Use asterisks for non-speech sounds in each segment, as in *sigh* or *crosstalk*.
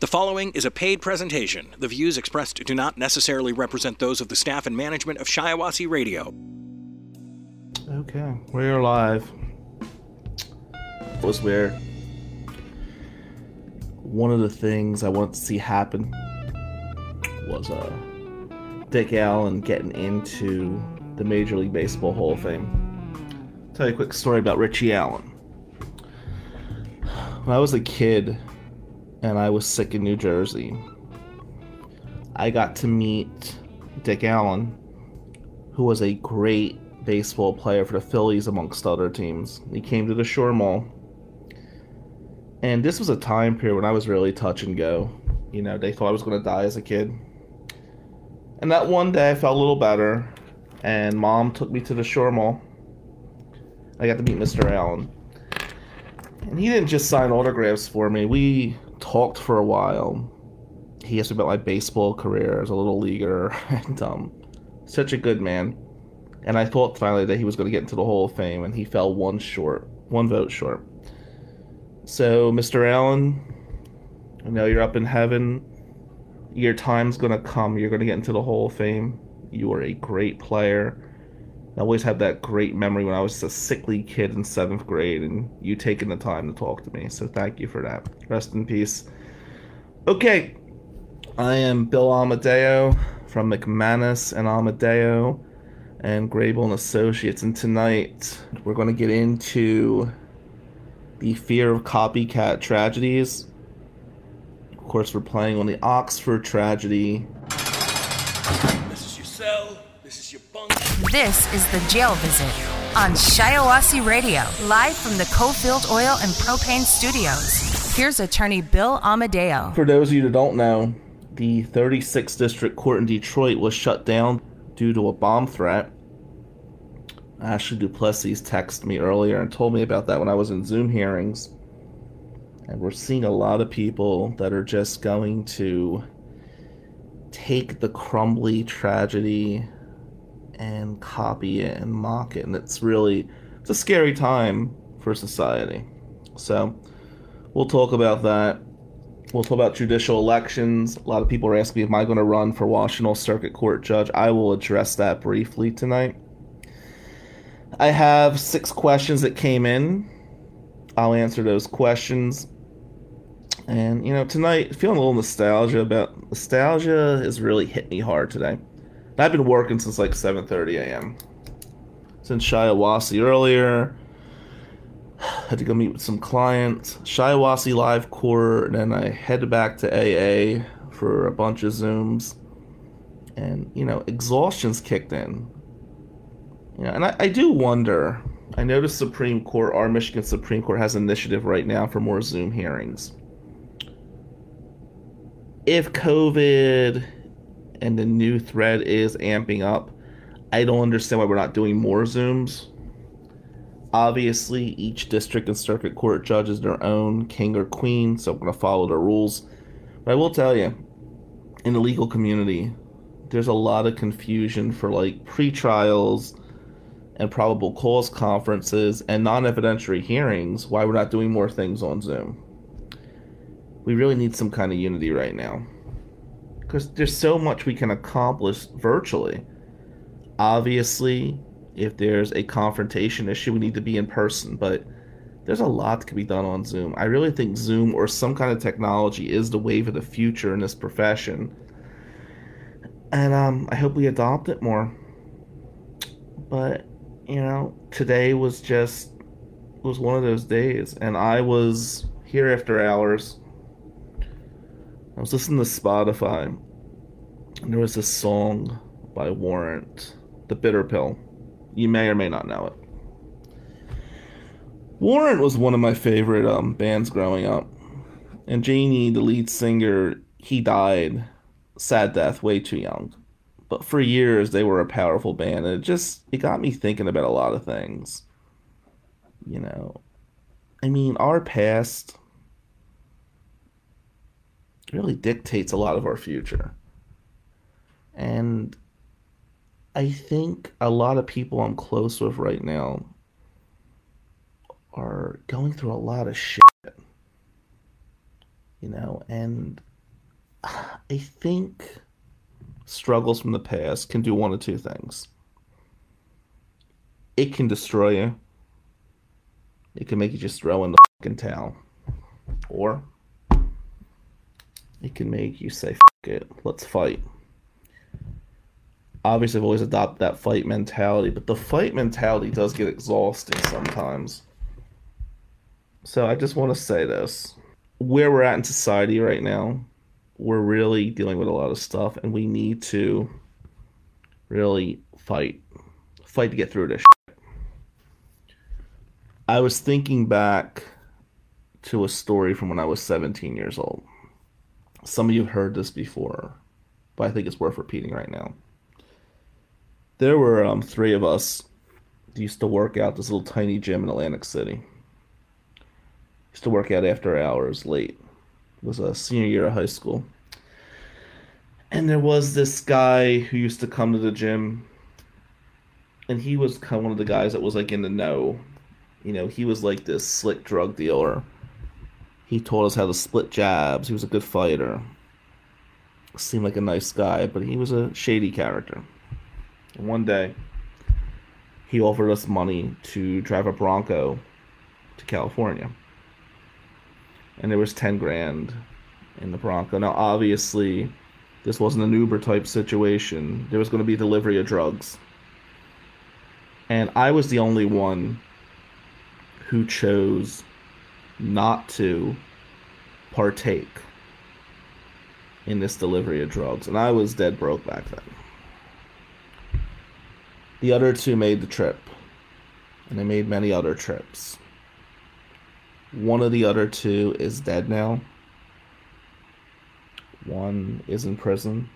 The following is a paid presentation. The views expressed do not necessarily represent those of the staff and management of Shiawassee Radio. Okay, we're live. It was where one of the things I wanted to see happen was uh, Dick Allen getting into the Major League Baseball Hall of Fame. I'll tell you a quick story about Richie Allen. When I was a kid, and I was sick in New Jersey, I got to meet Dick Allen, who was a great baseball player for the Phillies, amongst other teams. He came to the Shore Mall. And this was a time period when I was really touch and go. You know, they thought I was going to die as a kid. And that one day I felt a little better, and mom took me to the Shore Mall. I got to meet Mr. Allen. And he didn't just sign autographs for me. We talked for a while. He asked me about my baseball career as a little leaguer, *laughs* and um, such a good man. And I thought finally that he was going to get into the Hall of Fame, and he fell one short, one vote short. So, Mr. Allen, I know you're up in heaven. Your time's going to come. You're going to get into the Hall of Fame. You are a great player. I always have that great memory when I was a sickly kid in seventh grade and you taking the time to talk to me. So thank you for that. Rest in peace. Okay, I am Bill Amadeo from McManus and Amadeo and Grable and Associates, and tonight we're going to get into the fear of copycat tragedies. Of course, we're playing on the Oxford tragedy. This is your cell. This is your. This is the jail visit on Shiawassee Radio, live from the Cofield Oil and Propane Studios. Here's attorney Bill Amadeo. For those of you that don't know, the 36th District Court in Detroit was shut down due to a bomb threat. Ashley Duplessis texted me earlier and told me about that when I was in Zoom hearings. And we're seeing a lot of people that are just going to take the Crumbley tragedy and copy it and mock it. And it's really it's a scary time for society. So we'll talk about that. We'll talk about judicial elections. A lot of people are asking me, am I going to run for Washtenaw Circuit Court Judge? I will address that briefly tonight. I have six questions that came in. I'll answer those questions. And, you know, tonight, feeling a little nostalgia about nostalgia has really hit me hard today. I've been working since like 7:30 a.m. Since Shiawassee earlier, *sighs* had to go meet with some clients. Shiawassee live court, and then I headed back to AA for a bunch of zooms. And you know, exhaustion's kicked in. Know, and I, I do wonder. I the Supreme Court, our Michigan Supreme Court, has initiative right now for more Zoom hearings. If COVID and the new thread is amping up. I don't understand why we're not doing more Zooms. Obviously, each district and circuit court judge is their own king or queen, so I'm going to follow the rules. But I will tell you, in the legal community, there's a lot of confusion for like pre-trials and probable cause conferences and non-evidentiary hearings why we're not doing more things on Zoom. We really need some kind of unity right now because there's so much we can accomplish virtually. Obviously, if there's a confrontation issue, we need to be in person, but there's a lot that can be done on Zoom. I really think Zoom or some kind of technology is the wave of the future in this profession. And um, I hope we adopt it more. But, you know, today was just was one of those days and I was here after hours I was listening to Spotify, and there was this song by Warrant, The Bitter Pill. You may or may not know it. Warrant was one of my favorite um, bands growing up. And Jani, the lead singer, he died. Sad death, way too young. But for years, they were a powerful band. And it just, it got me thinking about a lot of things. You know, I mean, our past really dictates a lot of our future. And I think a lot of people I'm close with right now are going through a lot of shit. You know, and *sighs* I think struggles from the past can do one of two things. It can destroy you. It can make you just throw in the fucking towel. Or it can make you say, it, let's fight. Obviously, I've always adopted that fight mentality, but the fight mentality does get exhausting sometimes. So I just want to say this. Where we're at in society right now, we're really dealing with a lot of stuff, and we need to really fight. Fight to get through this. Shit. I was thinking back to a story from when I was 17 years old. Some of you have heard this before, but I think it's worth repeating right now. There were um, three of us used to work out this little tiny gym in Atlantic City. Used to work out after hours, late. It was a senior year of high school. And there was this guy who used to come to the gym, and he was kind of one of the guys that was like in the know. You know, he was like this slick drug dealer he taught us how to split jabs. He was a good fighter. Seemed like a nice guy, but he was a shady character. And one day, he offered us money to drive a Bronco to California. And there was 10 grand in the Bronco. Now, obviously, this wasn't an Uber type situation. There was going to be delivery of drugs. And I was the only one who chose not to partake in this delivery of drugs. And I was dead broke back then. The other two made the trip, and they made many other trips. One of the other two is dead now. One is in prison.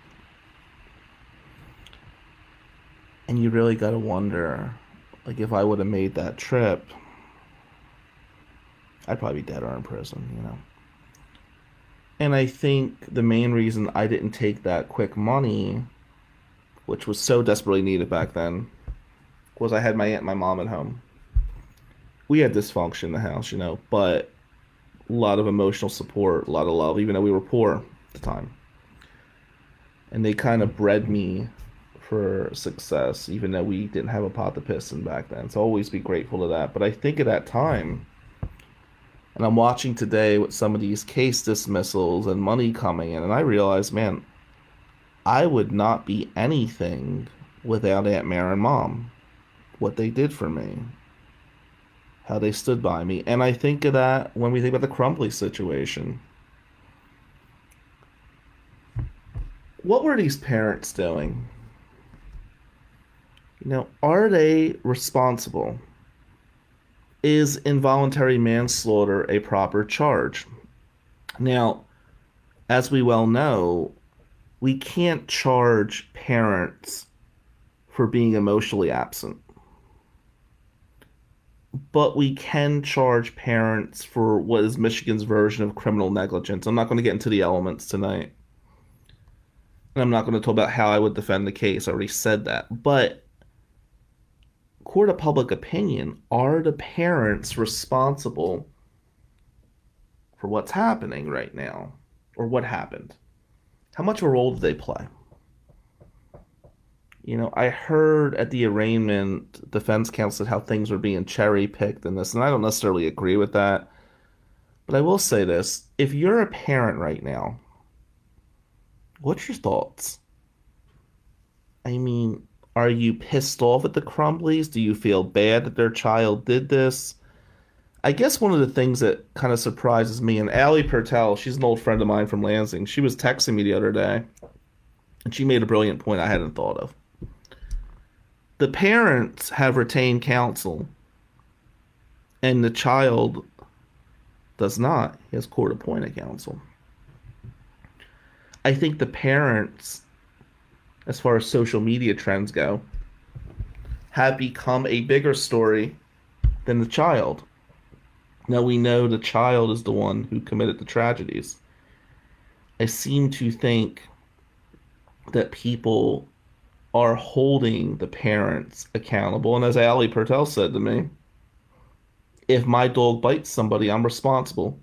And you really got to wonder like if I would have made that trip, I'd probably be dead or in prison, you know. And I think the main reason I didn't take that quick money, which was so desperately needed back then, was I had my aunt and my mom at home. We had dysfunction in the house, you know, but a lot of emotional support, a lot of love, even though we were poor at the time. And they kind of bred me for success, even though we didn't have a pot to piss in back then. So always be grateful to that. But I think at that time, and I'm watching today with some of these case dismissals and money coming in, and I realize, man, I would not be anything without Aunt Mary and Mom. What they did for me, how they stood by me. And I think of that when we think about the Crumbley situation. What were these parents doing? You know, are they responsible? Is involuntary manslaughter a proper charge? Now, as we well know, we can't charge parents for being emotionally absent. But we can charge parents for what is Michigan's version of criminal negligence. I'm not going to get into the elements tonight. And I'm not going to talk about how I would defend the case. I already said that. But court of public opinion are the parents responsible for what's happening right now or what happened? How much of a role did they play? You know, I heard at the arraignment, defense counsel how things were being cherry picked and this, and I don't necessarily agree with that. But I will say this if you're a parent right now, what's your thoughts? I mean, are you pissed off at the Crumbleys? Do you feel bad that their child did this? I guess one of the things that kind of surprises me, and Allie Pertel, she's an old friend of mine from Lansing. She was texting me the other day, and she made a brilliant point I hadn't thought of. The parents have retained counsel, and the child does not. He has court appointed counsel. I think the parents as far as social media trends go, have become a bigger story than the child. Now we know the child is the one who committed the tragedies. I seem to think that people are holding the parents accountable. And as Ali Pertel said to me, if my dog bites somebody, I'm responsible.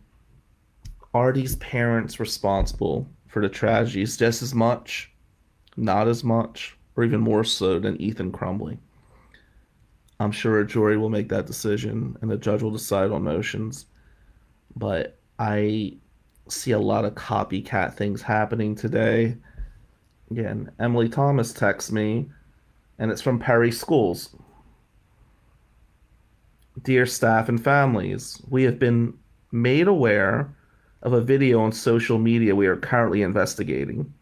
Are these parents responsible for the tragedies just as much, not as much, or even more so than Ethan Crumbley. I'm sure a jury will make that decision and the judge will decide on motions. But I see a lot of copycat things happening today. Again, Emily Thomas texts me, and it's from Perry Schools. Dear staff and families, we have been made aware of a video on social media we are currently investigating.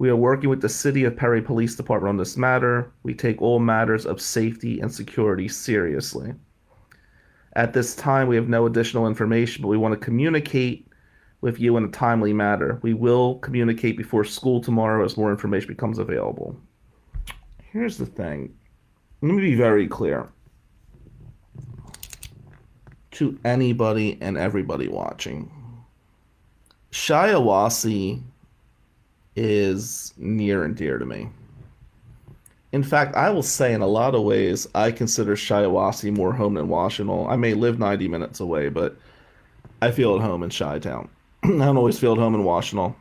We are working with the City of Perry Police Department on this matter. We take all matters of safety and security seriously. At this time, we have no additional information, but we want to communicate with you in a timely manner. We will communicate before school tomorrow as more information becomes available. Here's the thing let me be very clear to anybody and everybody watching. Shiawassee is near and dear to me. In fact, I will say in a lot of ways, I consider Shiawassee more home than Washtenaw. I may live 90 minutes away, but I feel at home in Chi Town. *clears throat* I don't always feel at home in Washtenaw.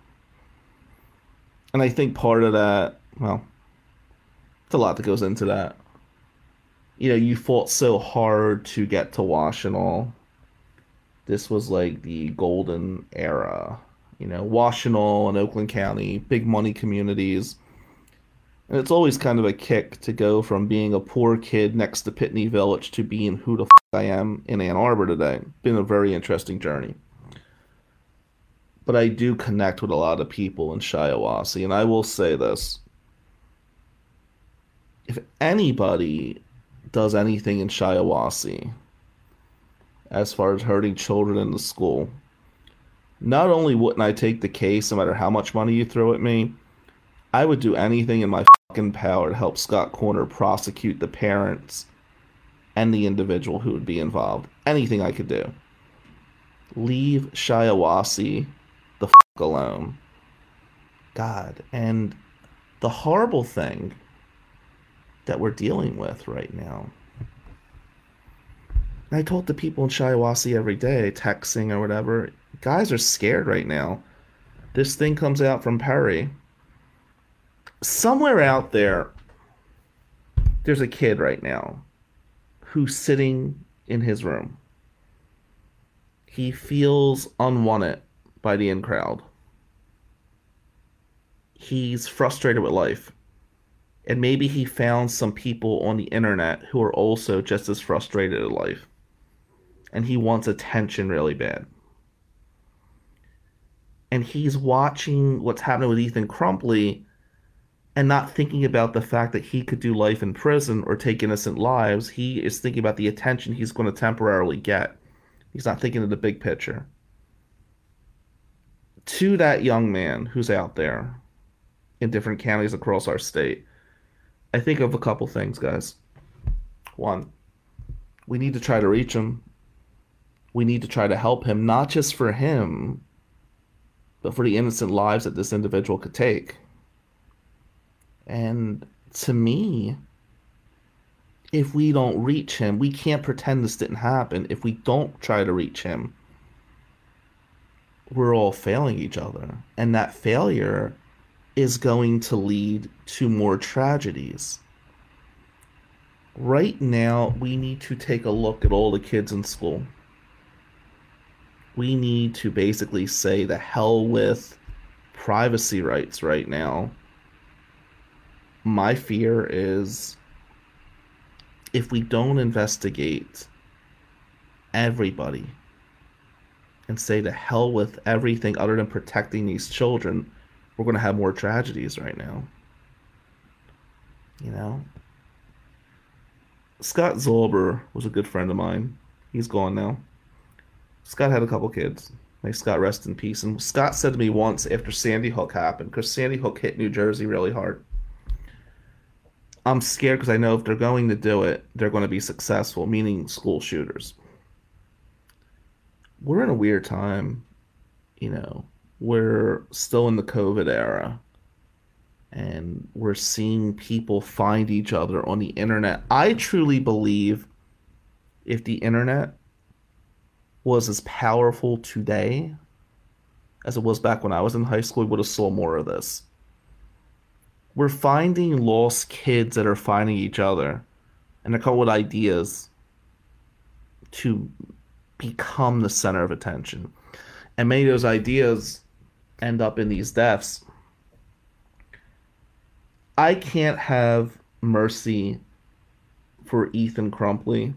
And I think part of that, well, it's a lot that goes into that. You know, you fought so hard to get to Washtenaw. This was like the golden era you know, Washtenaw and Oakland County, big money communities. And it's always kind of a kick to go from being a poor kid next to Pitney Village to being who the f- I am in Ann Arbor today. Been a very interesting journey. But I do connect with a lot of people in Shiawassee, and I will say this. If anybody does anything in Shiawassee as far as hurting children in the school, not only wouldn't I take the case no matter how much money you throw at me, I would do anything in my fucking power to help Scott Koerner prosecute the parents and the individual who would be involved. Anything I could do. Leave Shiawassee the fuck alone. God, and the horrible thing that we're dealing with right now. I told the people in Shiawassee every day, texting or whatever guys are scared right now. This thing comes out from Perry. Somewhere out there, there's a kid right now who's sitting in his room. He feels unwanted by the in crowd. He's frustrated with life. And maybe he found some people on the internet who are also just as frustrated with life. And he wants attention really bad and he's watching what's happening with Ethan Crumbley and not thinking about the fact that he could do life in prison or take innocent lives. He is thinking about the attention he's going to temporarily get. He's not thinking of the big picture. To that young man who's out there in different counties across our state, I think of a couple things, guys. One, we need to try to reach him. We need to try to help him, not just for him, but for the innocent lives that this individual could take. And to me, if we don't reach him, we can't pretend this didn't happen. If we don't try to reach him, we're all failing each other. And that failure is going to lead to more tragedies. Right now, we need to take a look at all the kids in school we need to basically say the hell with privacy rights right now. My fear is if we don't investigate everybody and say to hell with everything other than protecting these children, we're going to have more tragedies right now. You know? Scott Zolber was a good friend of mine. He's gone now. Scott had a couple kids. May Scott rest in peace. And Scott said to me once after Sandy Hook happened, because Sandy Hook hit New Jersey really hard. I'm scared because I know if they're going to do it, they're going to be successful, meaning school shooters. We're in a weird time, you know. We're still in the COVID era, and we're seeing people find each other on the internet. I truly believe if the internet was as powerful today as it was back when I was in high school, we would have saw more of this. We're finding lost kids that are finding each other, and they're coming with ideas to become the center of attention. And many of those ideas end up in these deaths. I can't have mercy for Ethan Crumbley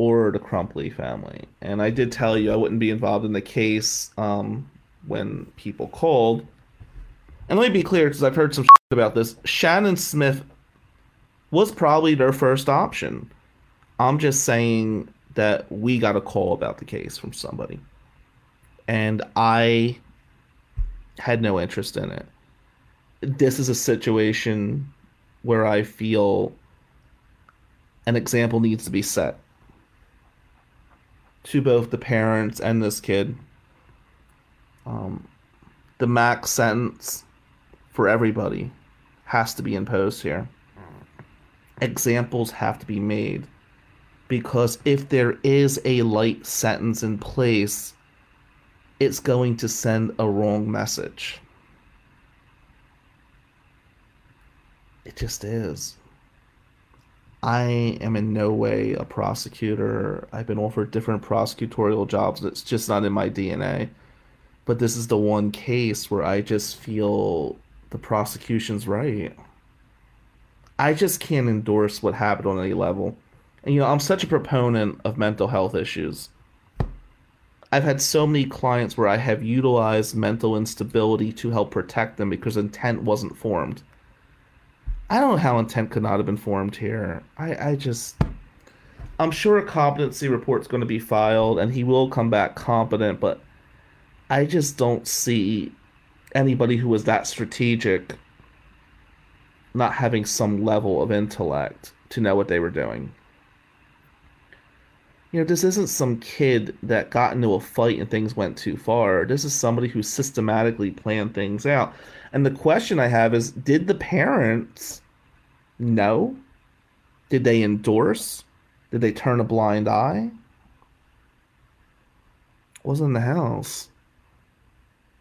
or the Crumbley family. And I did tell you I wouldn't be involved in the case um, when people called. And let me be clear, because I've heard some about this. Shannon Smith was probably their first option. I'm just saying that we got a call about the case from somebody. And I had no interest in it. This is a situation where I feel an example needs to be set to both the parents and this kid. Um, the max sentence for everybody has to be imposed here. Examples have to be made because if there is a light sentence in place, it's going to send a wrong message. It just is. I am in no way a prosecutor. I've been offered different prosecutorial jobs. It's just not in my DNA. But this is the one case where I just feel the prosecution's right. I just can't endorse what happened on any level. And you know, I'm such a proponent of mental health issues. I've had so many clients where I have utilized mental instability to help protect them because intent wasn't formed. I don't know how intent could not have been formed here. I, I just. I'm sure a competency report's going to be filed and he will come back competent, but I just don't see anybody who was that strategic not having some level of intellect to know what they were doing. You know, this isn't some kid that got into a fight and things went too far. This is somebody who systematically planned things out. And the question I have is did the parents know? Did they endorse? Did they turn a blind eye? wasn't in the house.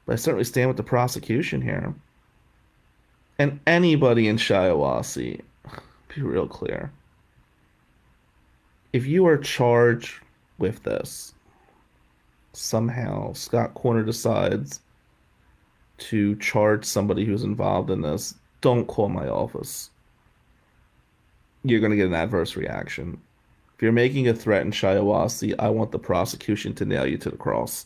But I certainly stand with the prosecution here. And anybody in Shiawassee, *sighs* be real clear. If you are charged with this, somehow Scott Koerner decides to charge somebody who's involved in this, don't call my office. You're going to get an adverse reaction. If you're making a threat in Shiawassee, I want the prosecution to nail you to the cross.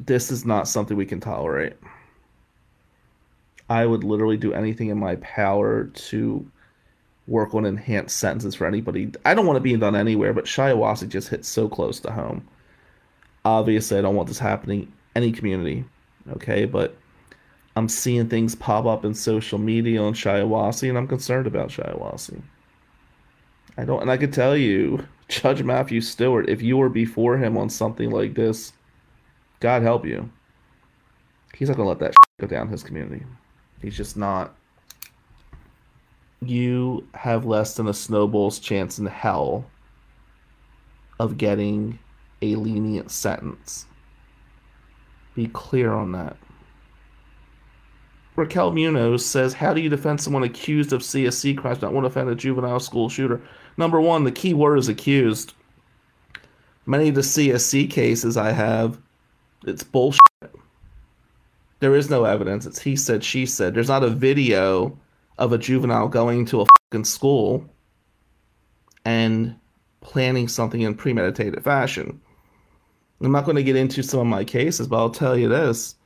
This is not something we can tolerate. I would literally do anything in my power to work on enhanced sentences for anybody. I don't want to be done anywhere, but Shiawassee just hits so close to home. Obviously, I don't want this happening any community, okay? But I'm seeing things pop up in social media on Shiawassee, and I'm concerned about Shiawassee. I don't, and I could tell you, *laughs* Judge Matthew Stewart, if you were before him on something like this, God help you. He's not gonna let that *laughs* go down his community. He's just not. You have less than a snowball's chance in hell of getting a lenient sentence. Be clear on that. Raquel Munoz says, How do you defend someone accused of CSC crimes not want to offend a juvenile school shooter? Number one, the key word is accused. Many of the CSC cases I have, it's bullshit. There is no evidence. It's he said, she said. There's not a video of a juvenile going to a fucking school and planning something in premeditated fashion. I'm not going to get into some of my cases, but I'll tell you this.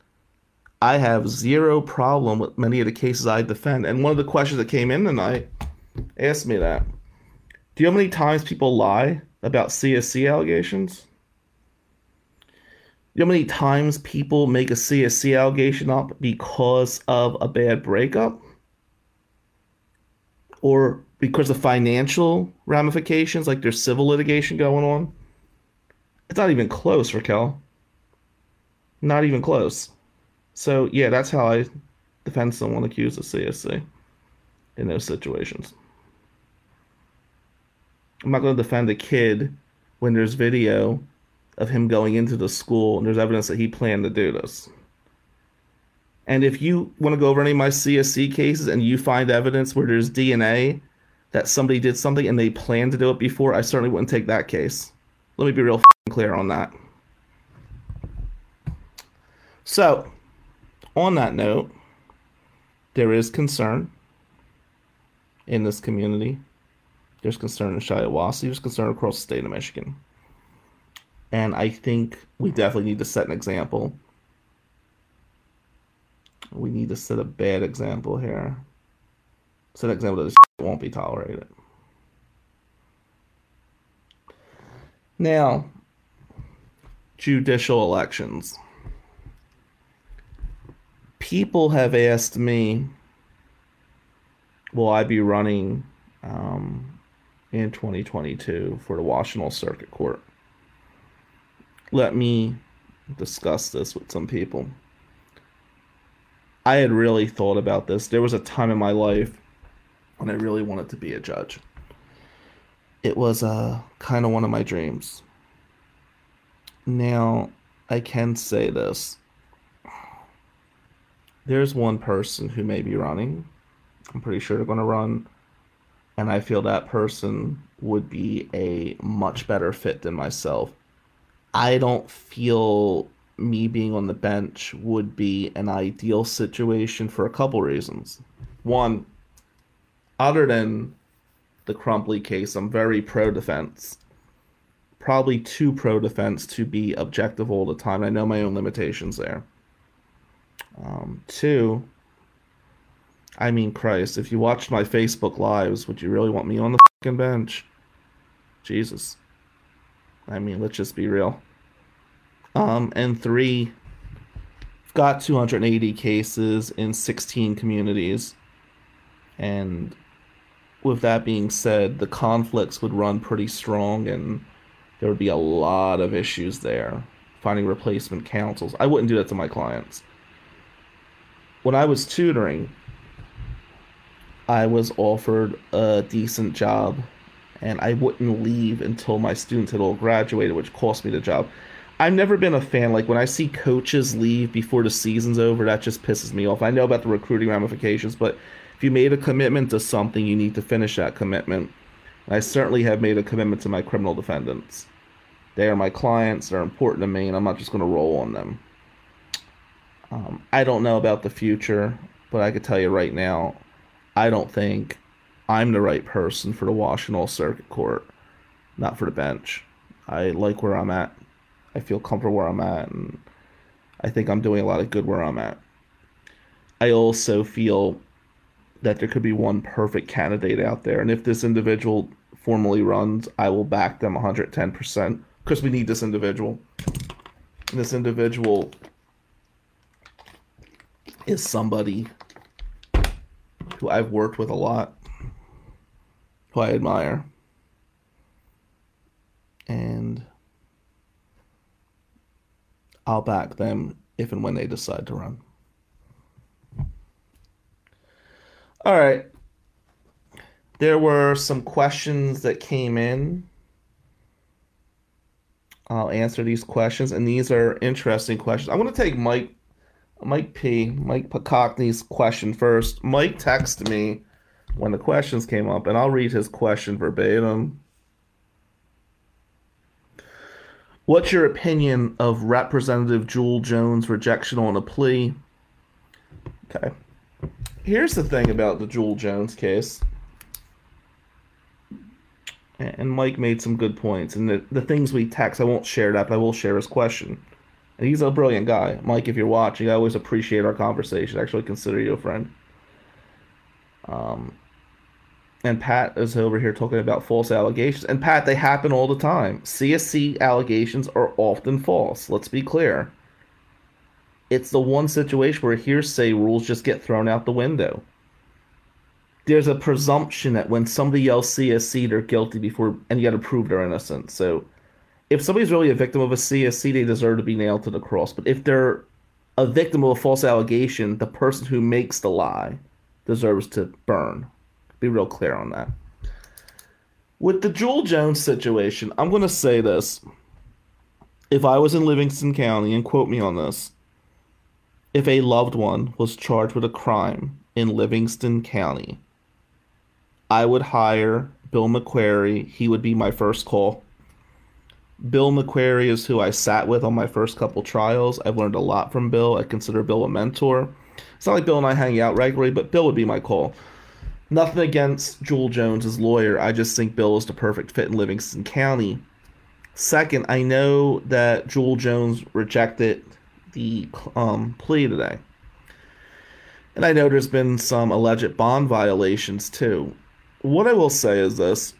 I have zero problem with many of the cases I defend. And one of the questions that came in tonight asked me that. Do you know how many times people lie about CSC allegations? You know how many times people make a CSC allegation up because of a bad breakup? Or because of financial ramifications, like there's civil litigation going on? It's not even close, Raquel. Not even close. So, yeah, that's how I defend someone accused of CSC in those situations. I'm not going to defend a kid when there's video of him going into the school, and there's evidence that he planned to do this. And if you want to go over any of my CSC cases and you find evidence where there's DNA that somebody did something and they planned to do it before, I certainly wouldn't take that case. Let me be real clear on that. So, on that note, there is concern in this community. There's concern in Shiawassee. There's concern across the state of Michigan. And I think we definitely need to set an example. We need to set a bad example here. Set an example that this won't be tolerated. Now, judicial elections. People have asked me, will I be running um, in 2022 for the Washtenaw Circuit Court? Let me discuss this with some people. I had really thought about this. There was a time in my life when I really wanted to be a judge. It was uh, kind of one of my dreams. Now, I can say this. There's one person who may be running. I'm pretty sure they're going to run. And I feel that person would be a much better fit than myself. I don't feel me being on the bench would be an ideal situation for a couple reasons. One, other than the Crumbley case, I'm very pro defense. Probably too pro defense to be objective all the time. I know my own limitations there. Um, two, I mean, Christ, if you watched my Facebook lives, would you really want me on the fucking bench? Jesus. I mean, let's just be real. Um, and three, got 280 cases in 16 communities. And with that being said, the conflicts would run pretty strong and there would be a lot of issues there finding replacement counsels. I wouldn't do that to my clients. When I was tutoring, I was offered a decent job and I wouldn't leave until my students had all graduated, which cost me the job. I've never been a fan. Like when I see coaches leave before the season's over, that just pisses me off. I know about the recruiting ramifications, but if you made a commitment to something, you need to finish that commitment. I certainly have made a commitment to my criminal defendants. They are my clients, they're important to me, and I'm not just going to roll on them. I don't know about the future, but I could tell you right now, I don't think I'm the right person for the Washtenaw Circuit Court, not for the bench. I like where I'm at. I feel comfortable where I'm at, and I think I'm doing a lot of good where I'm at. I also feel that there could be one perfect candidate out there, and if this individual formally runs, I will back them 110% because we need this individual. This individual is somebody who I've worked with a lot, who I admire. And I'll back them if and when they decide to run. All right. There were some questions that came in. I'll answer these questions, and these are interesting questions. I'm going to take Mike, Mike P, Mike Pakokney's question first. Mike texted me when the questions came up, and I'll read his question verbatim. What's your opinion of Representative Jewell Jones' rejection on a plea? Okay. Here's the thing about the Jewell Jones case. And Mike made some good points. And the, the things we text, I won't share that, but I will share his question. And he's a brilliant guy. Mike, if you're watching, I always appreciate our conversation. I actually consider you a friend. Um, and Pat is over here talking about false allegations. And Pat, they happen all the time. CSC allegations are often false. Let's be clear. It's the one situation where hearsay rules just get thrown out the window. There's a presumption that when somebody else CSC, they're guilty before, and you got to prove they're innocent. So, if somebody's really a victim of a CSC, they deserve to be nailed to the cross. But if they're a victim of a false allegation, the person who makes the lie deserves to burn. Be real clear on that. With the Jewell Jones situation, I'm going to say this. if I was in Livingston County, and quote me on this, if a loved one was charged with a crime in Livingston County, I would hire Bill McQuarrie. He would be my first call. Bill McQuarrie is who I sat with on my first couple trials. I've learned a lot from Bill. I consider Bill a mentor. It's not like Bill and I hang out regularly, but Bill would be my call. Nothing against Jewell Jones' lawyer. I just think Bill is the perfect fit in Livingston County. Second, I know that Jewell Jones rejected the um, plea today. And I know there's been some alleged bond violations too. What I will say is this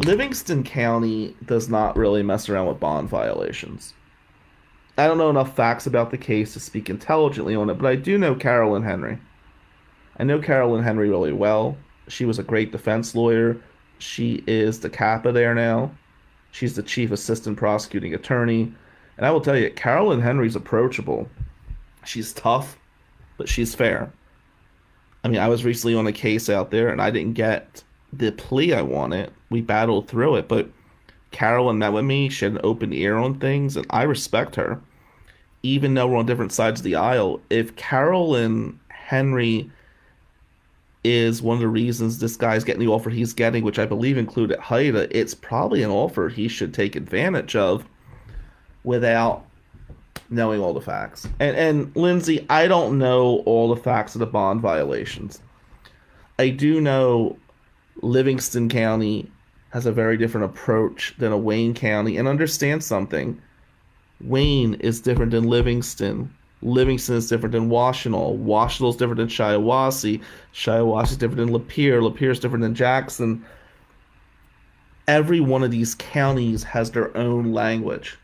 Livingston County does not really mess around with bond violations. I don't know enough facts about the case to speak intelligently on it, but I do know Carolyn Henry. I know Carolyn Henry really well. She was a great defense lawyer. She is the CAPA there now. She's the chief assistant prosecuting attorney. And I will tell you, Carolyn Henry's approachable. She's tough, but she's fair. I mean, I was recently on a case out there and I didn't get the plea I wanted. We battled through it, but Carolyn met with me. She had an open ear on things, and I respect her. Even though we're on different sides of the aisle, if Carolyn Henry is one of the reasons this guy's getting the offer he's getting, which I believe included HYTA, it's probably an offer he should take advantage of without knowing all the facts. And and Lindsay, I don't know all the facts of the bond violations. I do know Livingston County has a very different approach than a Wayne County and understand something. Wayne is different than Livingston. Livingston is different than Washtenaw. Washtenaw is different than Shiawassee. Shiawassee is different than Lapeer. Lapeer is different than Jackson. Every one of these counties has their own language.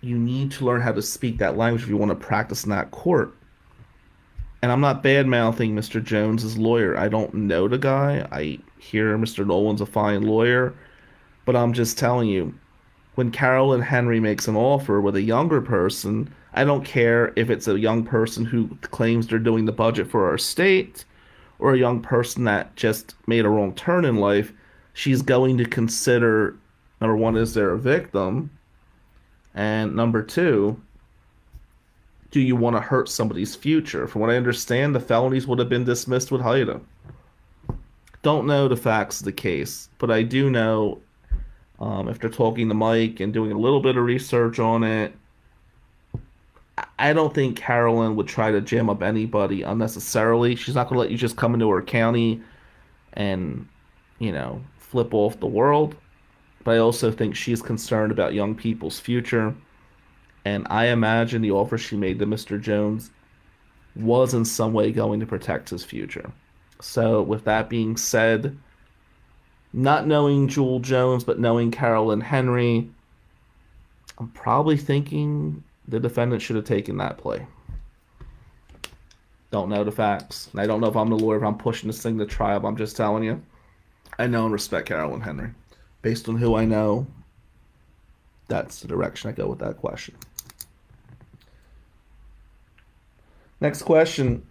You need to learn how to speak that language if you want to practice in that court. And I'm not bad mouthing Mr. Jones's lawyer. I don't know the guy. I hear Mr. Nolan's a fine lawyer. But I'm just telling you, when Carolyn Henry makes an offer with a younger person, I don't care if it's a young person who claims they're doing the budget for our state or a young person that just made a wrong turn in life. She's going to consider number one, is there a victim? And number two, do you want to hurt somebody's future? From what I understand, the felonies would have been dismissed with HYTA. Don't know the facts of the case, but I do know um, after talking to Mike and doing a little bit of research on it, I don't think Carolyn would try to jam up anybody unnecessarily. She's not going to let you just come into her county and, you know, flip off the world. But I also think she's concerned about young people's future. And I imagine the offer she made to Mr. Jones was in some way going to protect his future. So, with that being said, not knowing Jewell Jones, but knowing Carolyn Henry, I'm probably thinking the defendant should have taken that play. Don't know the facts. I don't know if I'm the lawyer, if I'm pushing this thing to trial. I'm just telling you. I know and respect Carolyn Henry. Based on who I know, that's the direction I go with that question. Next question.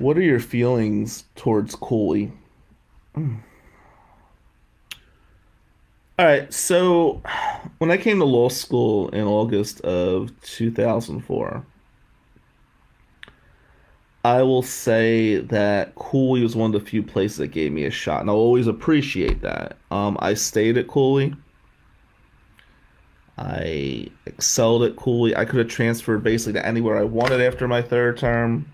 What are your feelings towards Cooley? All right, so when I came to law school in August of 2004, I will say that Cooley was one of the few places that gave me a shot, and I'll always appreciate that. Um, I stayed at Cooley. I excelled at Cooley. I could have transferred basically to anywhere I wanted after my third term,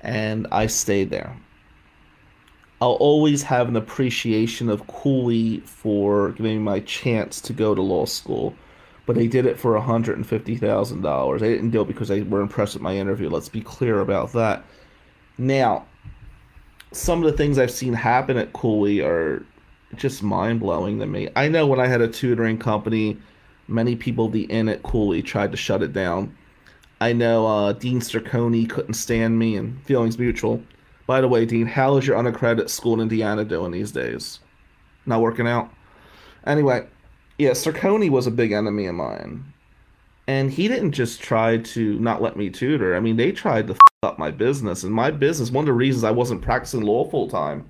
and I stayed there. I'll always have an appreciation of Cooley for giving me my chance to go to law school. But they did it for $150,000. They didn't do it because they were impressed with my interview. Let's be clear about that. Now, some of the things I've seen happen at Cooley are just mind blowing to me. I know when I had a tutoring company, many people the inn at Cooley tried to shut it down. I know uh, Dean Sterconi couldn't stand me, and feelings mutual. By the way, Dean, how is your unaccredited school in Indiana doing these days? Not working out? Anyway, yeah, Sterconi was a big enemy of mine. And he didn't just try to not let me tutor. I mean, they tried to f- up my business. And my business, one of the reasons I wasn't practicing law full time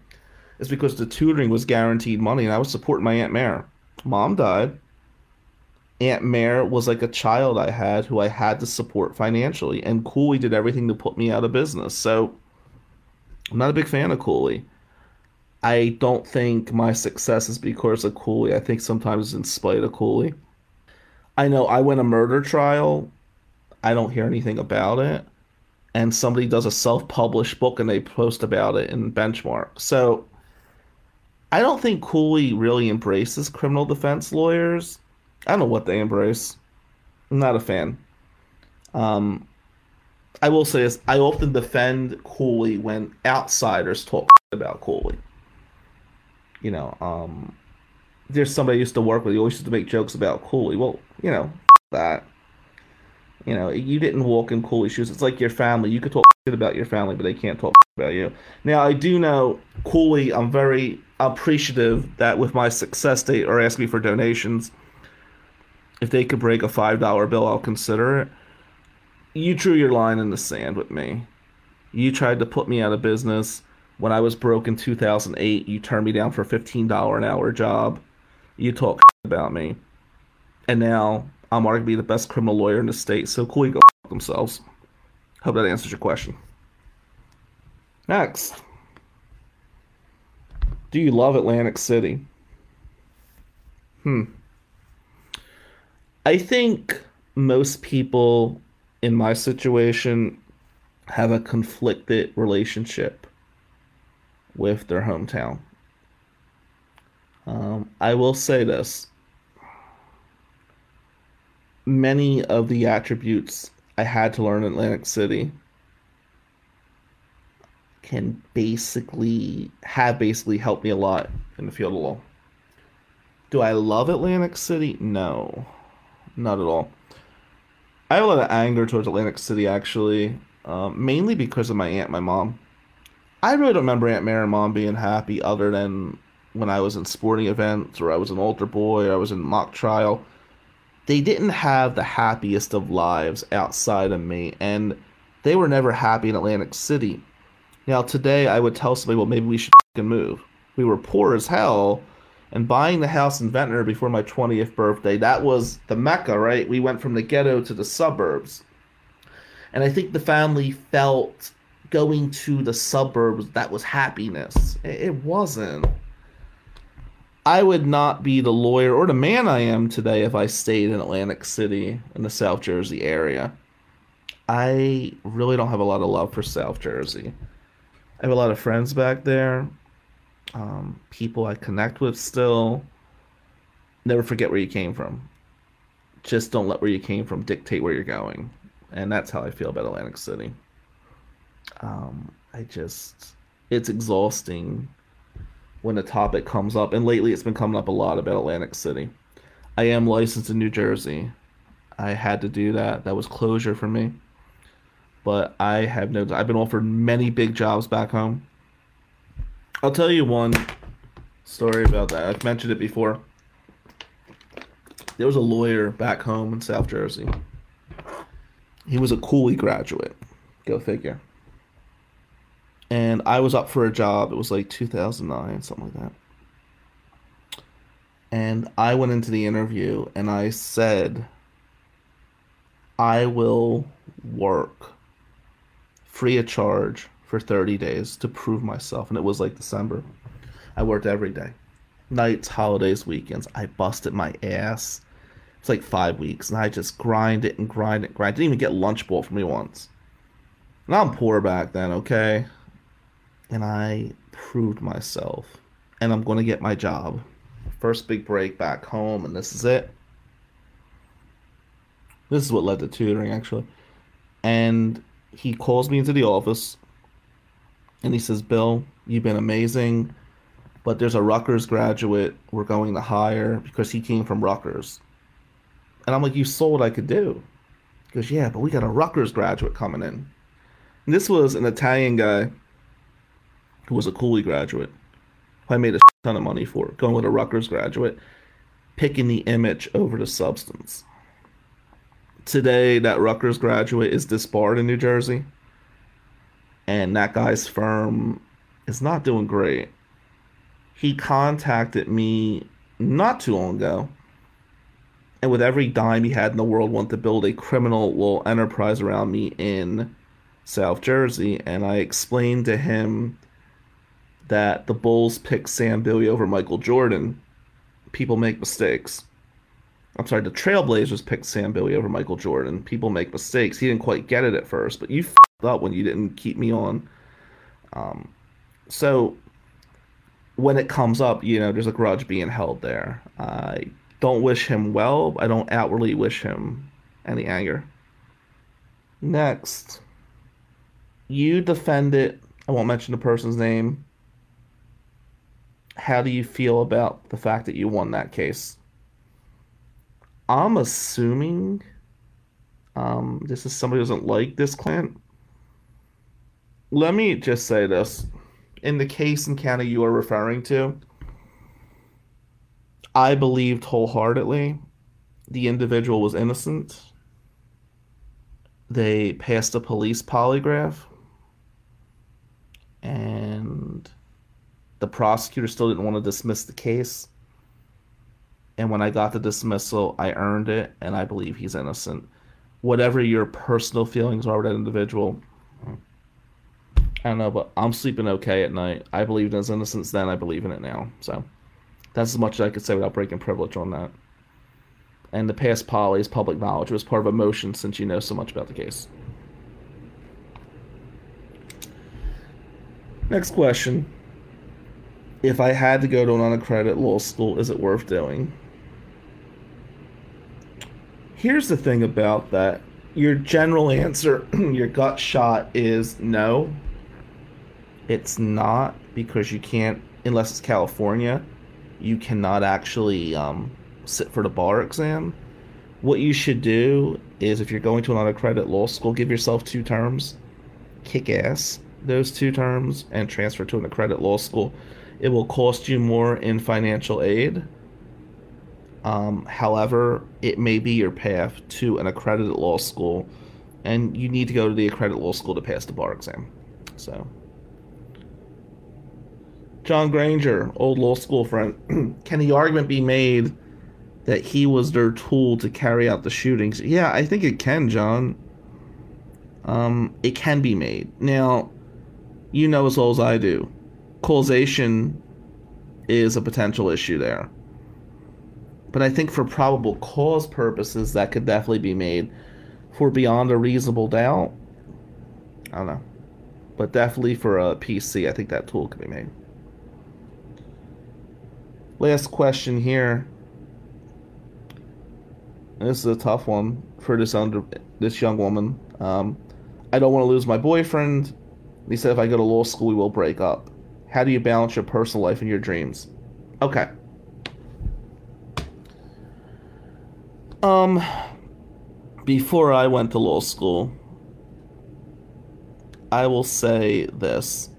is because the tutoring was guaranteed money and I was supporting my Aunt Mare. Mom died. Aunt Mare was like a child I had who I had to support financially, and Cooley did everything to put me out of business. So I'm not a big fan of Cooley. I don't think my success is because of Cooley. I think sometimes in spite of Cooley. I know I win a murder trial. I don't hear anything about it. And somebody does a self published book and they post about it in Benchmark. So I don't think Cooley really embraces criminal defense lawyers. I don't know what they embrace. I'm not a fan. Um, I will say this I often defend Cooley when outsiders talk about Cooley. You know, um, there's somebody I used to work with. He always used to make jokes about Cooley. Well, you know, *laughs* that. You know, you didn't walk in Cooley's shoes. It's like your family. You could talk about your family, but they can't talk about you. Now, I do know Cooley. I'm very appreciative that with my success, they are asking me for donations. If they could break a five dollar bill, I'll consider it. You drew your line in the sand with me. You tried to put me out of business when I was broke in 2008. You turned me down for a fifteen dollar an hour job. You talk *laughs* about me, and now I'm arguably the best criminal lawyer in the state. So Cooley go *laughs* themselves. Hope that answers your question. Next. Do you love Atlantic City? Hmm. I think most people in my situation have a conflicted relationship with their hometown. Um, I will say this many of the attributes I had to learn in Atlantic City can basically have basically helped me a lot in the field of law. Do I love Atlantic City? No, not at all. I have a lot of anger towards Atlantic City actually, um, mainly because of my aunt, my mom. I really don't remember Aunt Mary and Mom being happy other than when I was in sporting events or I was an altar boy or I was in mock trial they didn't have the happiest of lives outside of me, and they were never happy in Atlantic City. Now, today I would tell somebody, well, maybe we should move. We were poor as hell, and buying the house in Ventnor before my 20th birthday, that was the mecca, right? We went from the ghetto to the suburbs. And I think the family felt going to the suburbs that was happiness. It wasn't. I would not be the lawyer or the man I am today if I stayed in Atlantic City in the South Jersey area. I really don't have a lot of love for South Jersey. I have a lot of friends back there, um, people I connect with still. Never forget where you came from. Just don't let where you came from dictate where you're going. And that's how I feel about Atlantic City. Um, I just, it's exhausting when a topic comes up, and lately it's been coming up a lot about Atlantic City. I am licensed in New Jersey. I had to do that. That was closure for me. But I have no. I've been offered many big jobs back home. I'll tell you one story about that. I've mentioned it before. There was a lawyer back home in South Jersey. He was a Cooley graduate. Go figure and I was up for a job. It was like 2009, something like that. And I went into the interview and I said, I will work free of charge for 30 days to prove myself. And it was like December. I worked every day nights, holidays, weekends. I busted my ass. It's like five weeks. And I just grind it and grind it and grind. It. Didn't even get lunch bought for me once. And I'm poor back then, okay? and I proved myself. And I'm going to get my job. First big break back home, and this is it. This is what led to tutoring, actually. And he calls me into the office and he says, Bill, you've been amazing, but there's a Rutgers graduate we're going to hire because he came from Rutgers. And I'm like, You saw what I could do. He goes, Yeah, but we got a Rutgers graduate coming in. And this was an Italian guy who was a Cooley graduate, who I made a ton of money for, going with a Rutgers graduate, picking the image over the substance. Today, that Rutgers graduate is disbarred in New Jersey, and that guy's firm is not doing great. he contacted me not too long ago. And with every dime he had in the world, wanted to build a criminal little enterprise around me in South Jersey. And I explained to him that the Bulls picked Sam Bowie over Michael Jordan. People make mistakes. I'm sorry, the Trailblazers picked Sam Bowie over Michael Jordan. People make mistakes. He didn't quite get it at first, but you f***ed up when you didn't keep me on. Um, so when it comes up, you know, there's a grudge being held there. I don't wish him well. I don't outwardly wish him any anger. Next, you defended, I won't mention the person's name. How do you feel about the fact that you won that case? I'm assuming um, this is somebody who doesn't like this client. Let me just say this in the case and county you are referring to, I believed wholeheartedly the individual was innocent. They passed a police polygraph, and the prosecutor still didn't want to dismiss the case. And when I got the dismissal, I earned it, and I believe he's innocent. Whatever your personal feelings are with that individual, I don't know, but I'm sleeping okay at night. I believed in his innocence then. I believe in it now. So that's as much as I could say without breaking privilege on that. And the past poly is public knowledge. It was part of a motion since you know so much about the case. Next question. If I had to go to an unaccredited law school, is it worth doing? Here's the thing about that. Your general answer, *clears throat* your gut shot is no it's not because you can't, unless it's California, you cannot actually um, sit for the bar exam. What you should do is, if you're going to an unaccredited law school, give yourself two terms, kick ass those two terms, and transfer to an accredited law school. It will cost you more in financial aid. Um, however, it may be your path to an accredited law school, and you need to go to the accredited law school to pass the bar exam. So. John Granger, old law school friend, *clears throat* can the argument be made that he was their tool to carry out the shootings? Yeah, I think it can, John. Um, it can be made. Now, you know as well as I do, causation is a potential issue there. But I think for probable cause purposes, that could definitely be made. For beyond a reasonable doubt, I don't know. But definitely for a PC, I think that tool could be made. Last question here. This is a tough one for this under this young woman. Um, I don't want to lose my boyfriend. He said if I go to law school, we will break up. How do you balance your personal life and your dreams? Okay. Um, before I went to law school, I will say this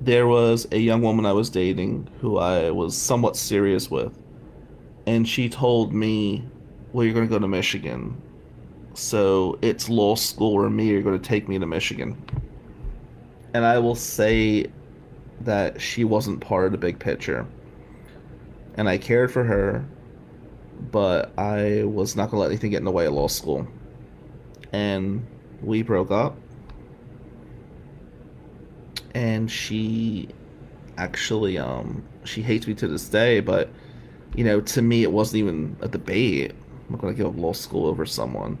there was a young woman I was dating who I was somewhat serious with, and she told me, Well, you're going to go to Michigan. So it's law school or me, you're going to take me to Michigan. And I will say that she wasn't part of the big picture. And I cared for her, but I was not to let anything get in the way of law school. And we broke up. And she actually um she hates me to this day but you know to me it wasn't even a debate. I'm not to give up law school over someone.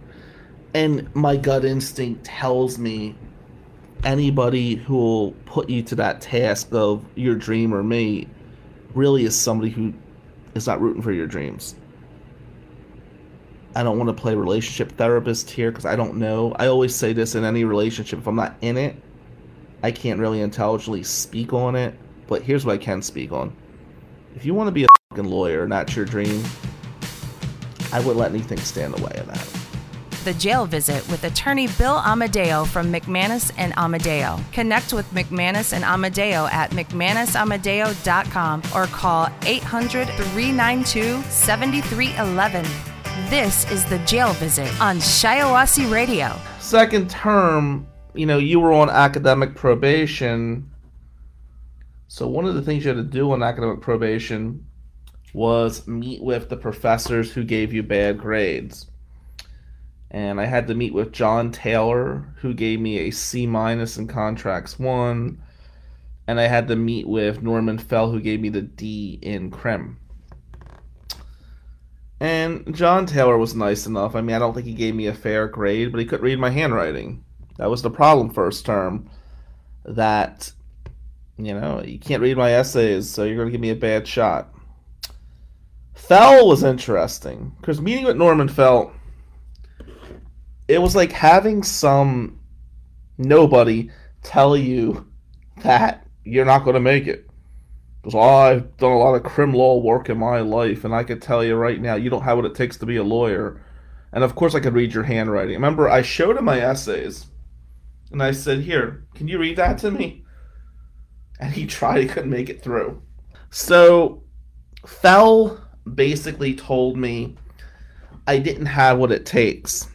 And my gut instinct tells me anybody who will put you to that task of your dream or me really is somebody who is not rooting for your dreams i don't want to play relationship therapist here because i don't know i always say this in any relationship if i'm not in it I can't really intelligently speak on it, but here's what I can speak on. If you want to be a fucking lawyer that's your dream, I would let anything stand in the way of that. The jail visit with attorney Bill Amadeo from McManus and Amadeo. Connect with McManus and Amadeo at McManusAmadeo.com or call 800 392 7311. This is the jail visit on Shiawassee Radio. Second term you know, you were on academic probation. So one of the things you had to do on academic probation was meet with the professors who gave you bad grades. And I had to meet with John Taylor, who gave me a C minus in contracts one, and I had to meet with Norman Fell, who gave me the D in crim. And John Taylor was nice enough. I mean, I don't think he gave me a fair grade, but he couldn't read my handwriting. That was the problem first term. That you know, you can't read my essays, so you're going to give me a bad shot. Fell was interesting because meeting with Norman Fell, it was like having some nobody tell you that you're not going to make it. Because I've done a lot of crim law work in my life, and I could tell you right now, you don't have what it takes to be a lawyer. And of course, I could read your handwriting. Remember, I showed him my essays, and I said, Here, can you read that to me? and he *laughs* tried, he couldn't make it through. So, Fell basically told me I didn't have what it takes.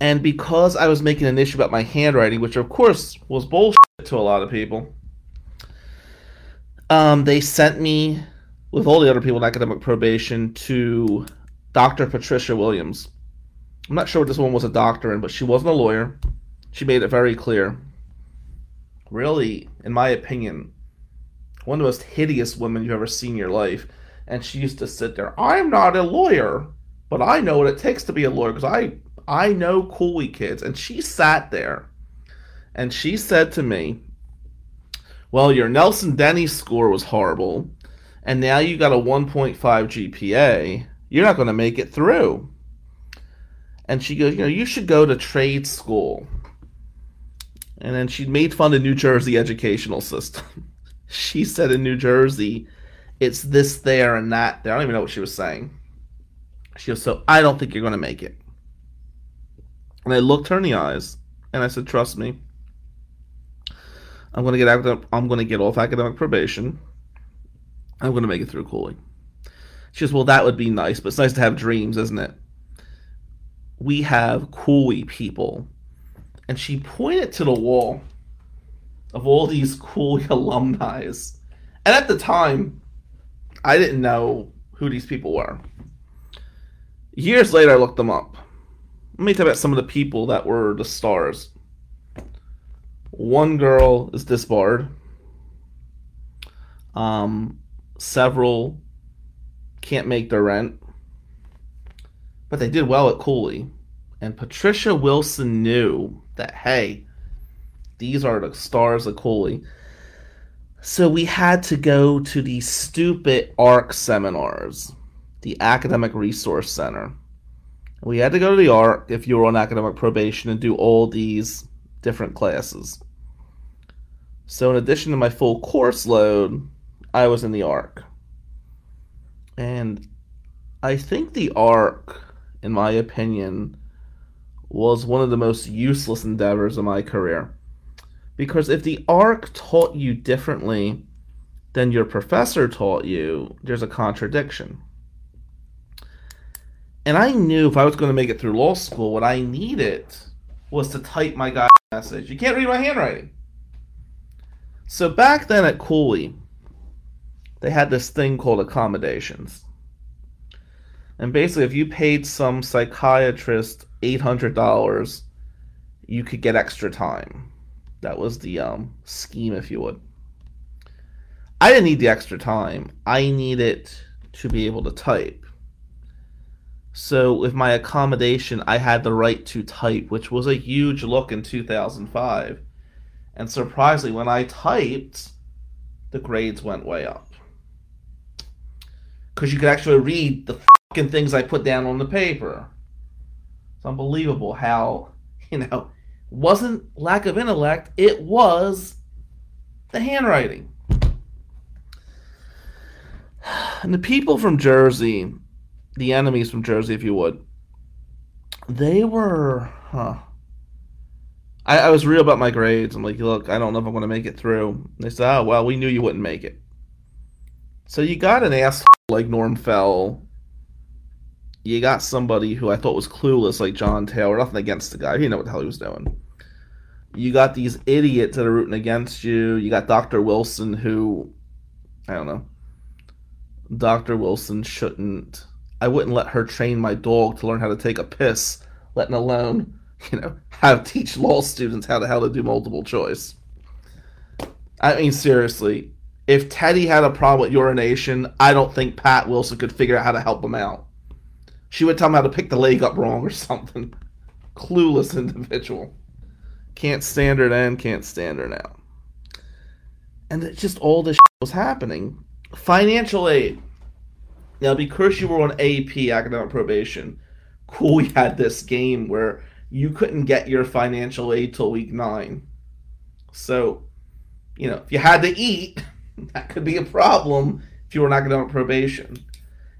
And because I was making an issue about my handwriting, which of course was bullshit to a lot of people, um, they sent me with all the other people in academic probation to Dr. Patricia Williams. I'm not sure what this one was a doctor in, but she wasn't a lawyer. She made it very clear really, in my opinion, one of the most hideous women you've ever seen in your life. And she used to sit there. I'm not a lawyer, but I know what it takes to be a lawyer because I I know Cooley kids. And she sat there, and she said to me, "Well, your Nelson Denny score was horrible, and now you got a 1.5 GPA. You're not going to make it through." And she goes, "You know, you should go to trade school." And then she made fun of New Jersey educational system. *laughs* she said in New Jersey, it's this there and that there. I don't even know what she was saying. She goes, so I don't think you're going to make it. And I looked her in the eyes and I said, trust me. I'm going to get I'm going to get off academic probation. I'm going to make it through Cooley. She says, well, that would be nice, but it's nice to have dreams, isn't it? We have Cooley people and she pointed to the wall of all these cool alumni. And at the time, I didn't know who these people were. Years later, I looked them up. Let me tell you about some of the people that were the stars. One girl is disbarred. Um, several can't make their rent, but they did well at Cooley. And Patricia Wilson knew that, hey, these are the stars of Cooley. So we had to go to the stupid ARC seminars, the Academic Resource Center. We had to go to the ARC if you were on academic probation and do all these different classes. So, in addition to my full course load, I was in the ARC. And I think the ARC, in my opinion, was one of the most useless endeavors of my career. Because if the ARC taught you differently than your professor taught you, there's a contradiction. And I knew if I was going to make it through law school, what I needed was to type my guy message. You can't read my handwriting. So back then at Cooley, they had this thing called accommodations. And basically, if you paid some psychiatrist $800, you could get extra time. That was the um, scheme, if you would. I didn't need the extra time. I needed to be able to type. So with my accommodation, I had the right to type, which was a huge look in 2005. And surprisingly, when I typed, the grades went way up. Because you could actually read the fucking things I put down on the paper. It's unbelievable how, *laughs* you know, wasn't lack of intellect, it was the handwriting. *sighs* And the people from Jersey, the enemies from Jersey, if you would, they were, huh. I, I was real about my grades. I'm like, look, I don't know if I'm going to make it through. And they said, oh, well, we knew you wouldn't make it. So you got an ass *laughs* like Norm Fell you got somebody who I thought was clueless, like John Taylor. Nothing against the guy; he know what the hell he was doing. you got these idiots that are rooting against you. You got Dr. Wilson, who, I don't know. Dr. Wilson shouldn't. I wouldn't let her train my dog to learn how to take a piss, letting alone, *laughs* you know, have teach law students how to how to do multiple choice. I mean, seriously, if Teddy had a problem with urination, I don't think Pat Wilson could figure out how to help him out. She would tell him how to pick the leg up wrong or *laughs* something. Clueless individual. Can't stand her then, can't stand her now. And it's just all this was happening. Financial aid. Now, because you were on AP, academic probation, cool, we had this game where you couldn't get your financial aid till week nine. So, you know, if you had to eat, *laughs* that could be a problem if you were not going on probation.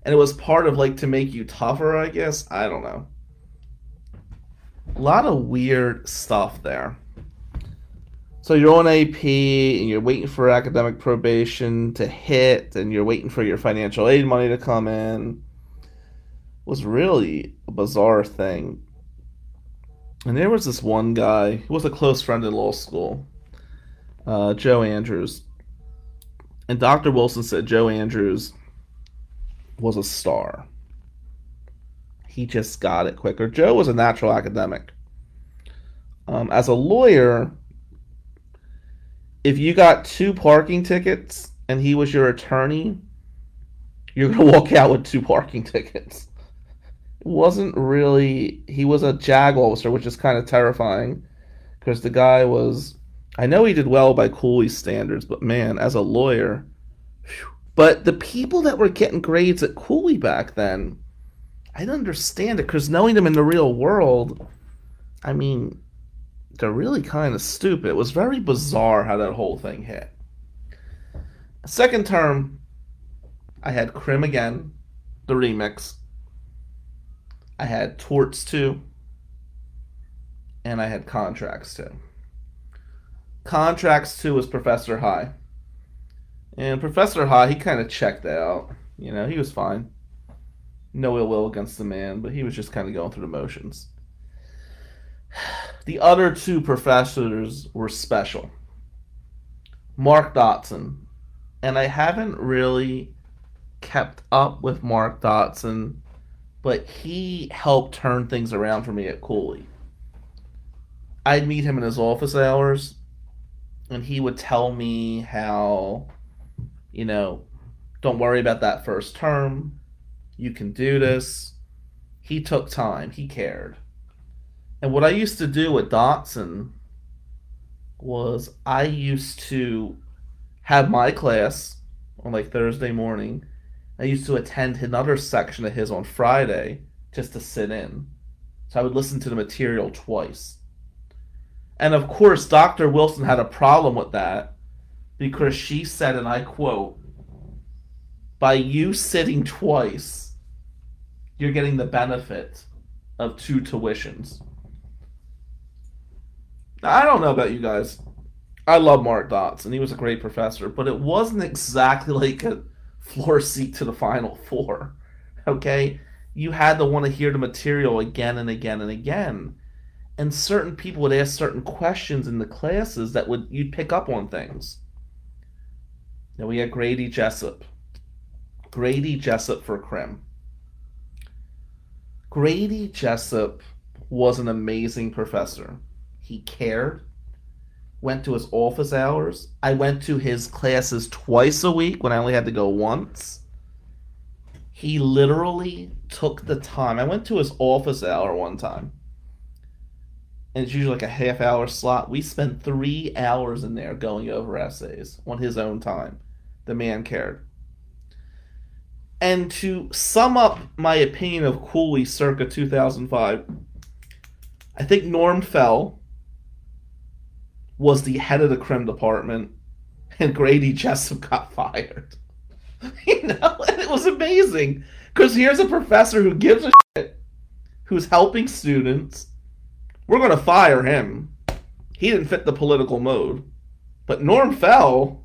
And it was part of like to make you tougher, I guess. I don't know. A lot of weird stuff there. So you're on AP and you're waiting for academic probation to hit and you're waiting for your financial aid money to come in. It was really a bizarre thing. And there was this one guy who was a close friend in law school, uh, Joe Andrews. And Dr. Wilson said Joe Andrews was a star. He just got it quicker. Joe was a natural academic. Um, as a lawyer, if you got two parking tickets and he was your attorney, you're going *laughs* to walk out with two parking tickets. Wasn't really, he was a JAG officer, which is kind of terrifying because the guy was, I know he did well by Cooley standards, but man, as a lawyer, whew. but the people that were getting grades at Cooley back then, I don't understand it because knowing them in the real world, I mean, they're really kind of stupid. It was very bizarre how that whole thing hit. Second term, I had Crim again, the remix. I had Torts too, And I had Contracts too. Contracts too was Professor High. And Professor High, he kind of checked out. You know, he was fine. No ill will against the man, but he was just kind of going through the motions. The other two professors were special. Mark Dotson. And I haven't really kept up with Mark Dotson, but he helped turn things around for me at Cooley. I'd meet him in his office hours, and he would tell me how, you know, don't worry about that first term. You can do this. He took time, he cared. And what I used to do with Dotson was I used to have my class on like Thursday morning. I used to attend another section of his on Friday just to sit in. So I would listen to the material twice. And of course, Dr. Wilson had a problem with that because she said, and I quote, by you sitting twice, you're getting the benefit of two tuitions. Now, I don't know about you guys. I love Mark Dotson. He was a great professor, but it wasn't exactly like a floor seat to the Final Four. Okay? You had to want to hear the material again and again and again. And certain people would ask certain questions in the classes that would you'd pick up on things. Now we had Grady Jessup. Grady Jessup for Crim. Grady Jessup was an amazing professor. He cared. Went to his office hours. I went to his classes twice a week when I only had to go once. He literally took the time. I went to his office hour one time. And it's usually like a half hour slot. We spent three hours in there going over essays on his own time. The man cared. And to sum up my opinion of Cooley circa 2005, I think Norm Fell was the head of the crim department, and Grady Jessup got fired. *laughs* you know, and it was amazing because here's a professor who gives a shit, who's helping students. We're going to fire him. He didn't fit the political mode. But Norm Fell,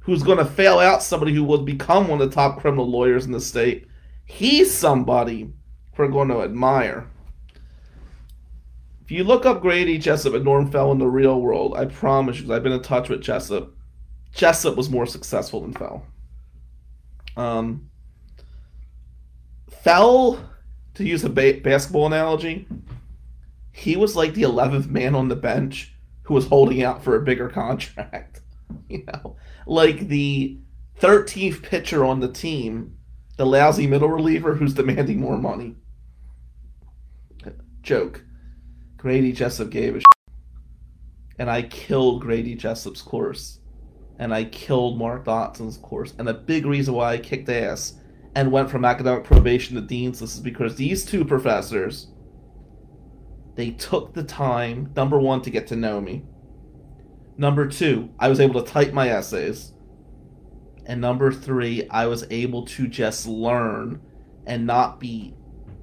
who's going to fail out somebody who will become one of the top criminal lawyers in the state, he's somebody we're going to admire. If you look up Grady Jessup and Norm Fell in the real world, I promise you, I've been in touch with Jessup. Jessup was more successful than Fell. Um, Fell, to use a ba- basketball analogy, he was like the 11th man on the bench who was holding out for a bigger *laughs* contract. You know, like the 13th pitcher on the team, the lousy middle reliever who's demanding more money. Joke. Grady Jessup gave a shit. And I killed Grady Jessup's course. And I killed Mark Dotson's course. And a big reason why I kicked ass and went from academic probation to dean's list is because these two professors they took the time, number one, to get to know me. Number two, I was able to type my essays. And number three, I was able to just learn and not be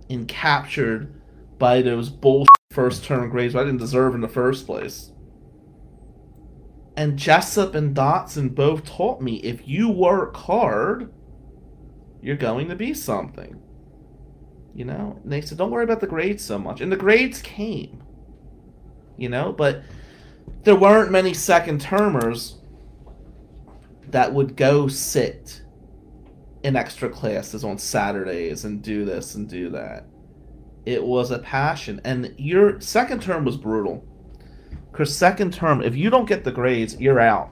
encaptured by those bullshit first term grades I didn't deserve in the first place. And Jessup and Dotson both taught me if you work hard, you're going to be something. You know? And they said, don't worry about the grades so much. And the grades came. You know? But there weren't many second termers that would go sit in extra classes on Saturdays and do this and do that. It was a passion. And your second term was brutal. Because second term, if you don't get the grades, you're out.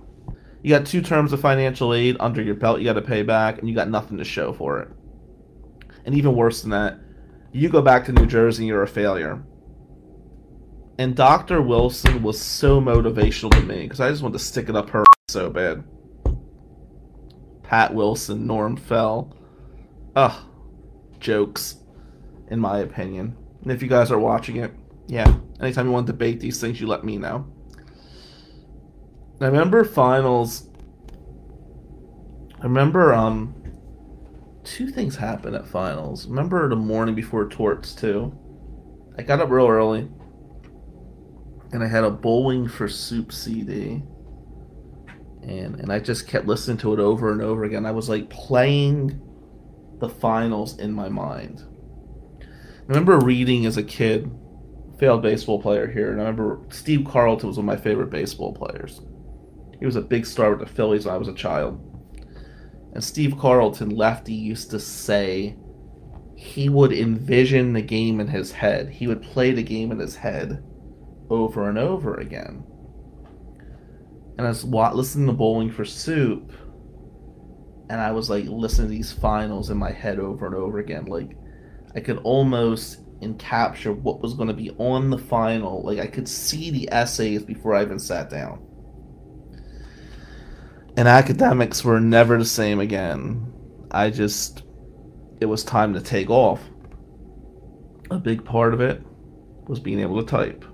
You got two terms of financial aid under your belt you got to pay back, and you got nothing to show for it. And even worse than that, you go back to New Jersey you're a failure. And Dr. Wilson was so motivational to me because I just wanted to stick it up her so bad. Pat Wilson, Norm Fell. Ugh. Jokes, in my opinion. And if you guys are watching it, yeah, anytime you want to debate these things, you let me know. I remember finals. I remember um two things happened at finals. Remember the morning before torts too. I got up real early, and I had a Bowling for Soup CD, and and I just kept listening to it over and over again. I was like playing the finals in my mind. I remember reading as a kid, failed baseball player here, and I remember Steve Carlton was one of my favorite baseball players. He was a big star with the Phillies when I was a child. And Steve Carlton, lefty, used to say he would envision the game in his head. He would play the game in his head over and over again. And I was wa- listening to Bowling for Soup, and I was like listening to these finals in my head over and over again. Like I could almost encapture what was going to be on the final. Like I could see the essays before I even sat down and academics were never the same again. I just, it was time to take off. A big part of it was being able to type.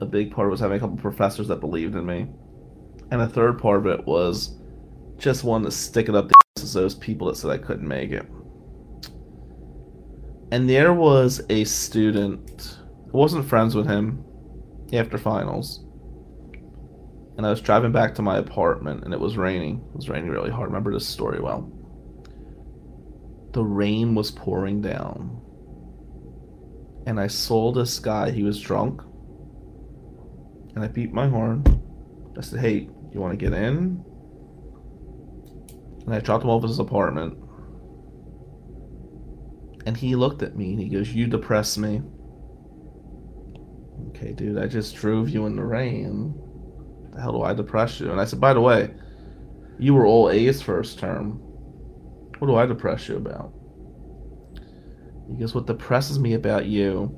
A big part was having a couple professors that believed in me. And a third part of it was just wanting to stick it up the asses those people that said I couldn't make it. And there was a student, I wasn't friends with him after finals and I was driving back to my apartment and it was raining. It was raining really hard. I remember this story well. The rain was pouring down. And I saw this guy, he was drunk. And I beat my horn. I said, Hey, you want to get in? And I dropped him off at his apartment. And he looked at me and he goes, You depress me. Okay, dude, I just drove you in the rain the hell do I depress you? And I said, by the way, you were all A's first term. What do I depress you about? He goes, what depresses me about you,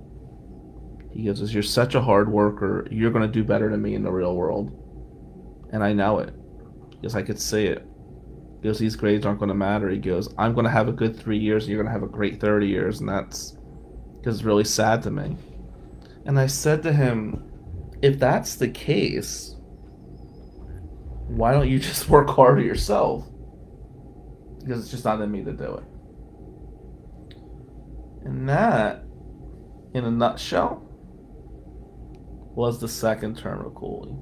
he goes, is you're such a hard worker. You're going to do better than me in the real world. And I know it. Because I could see it. Goes, these grades aren't going to matter. He goes, I'm going to have a good three years, and you're going to have a great 30 years. And that's because it's really sad to me. And I said to him, if that's the case, why don't you just *laughs* work harder yourself? Because it's just not in me to do it. And that, in a nutshell, was the second term of Cooley.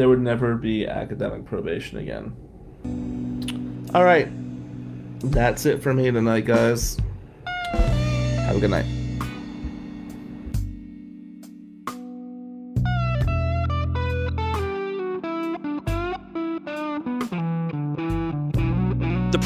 There would never be academic probation again. All right. That's it for me tonight, guys. Have a good night.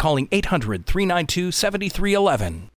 calling 800 392 7311.